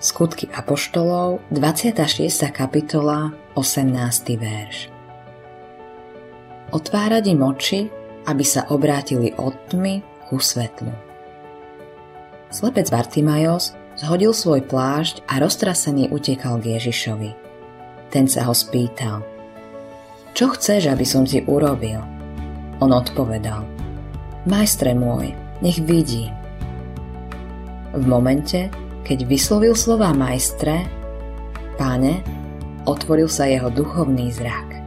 Skutky Apoštolov, 26. kapitola, 18. verš. Otvárať im oči, aby sa obrátili od tmy ku svetlu. Slepec Bartimajos zhodil svoj plášť a roztrasený utekal k Ježišovi. Ten sa ho spýtal. Čo chceš, aby som ti urobil? On odpovedal. Majstre môj, nech vidím. V momente, keď vyslovil slova majstre, páne, otvoril sa jeho duchovný zrak.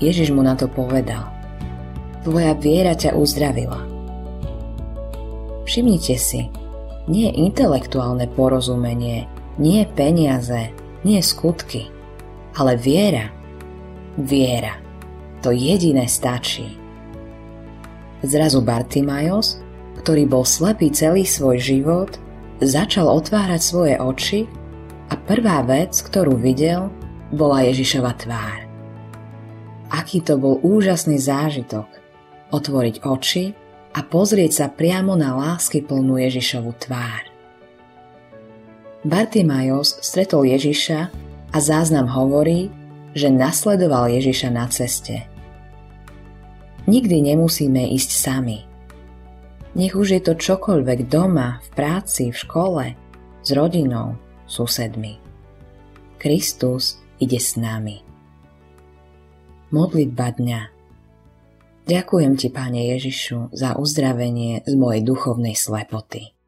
Ježiš mu na to povedal. Tvoja viera ťa uzdravila. Všimnite si, nie intelektuálne porozumenie, nie peniaze, nie skutky, ale viera. Viera. To jediné stačí. Zrazu Bartimajos, ktorý bol slepý celý svoj život, začal otvárať svoje oči a prvá vec, ktorú videl, bola Ježišova tvár. Aký to bol úžasný zážitok otvoriť oči a pozrieť sa priamo na lásky plnú Ježišovu tvár. Bartimajos stretol Ježiša a záznam hovorí, že nasledoval Ježiša na ceste. Nikdy nemusíme ísť sami – nech už je to čokoľvek doma, v práci, v škole, s rodinou, susedmi. Kristus ide s nami. Modlitba dňa Ďakujem Ti, Pane Ježišu, za uzdravenie z mojej duchovnej slepoty.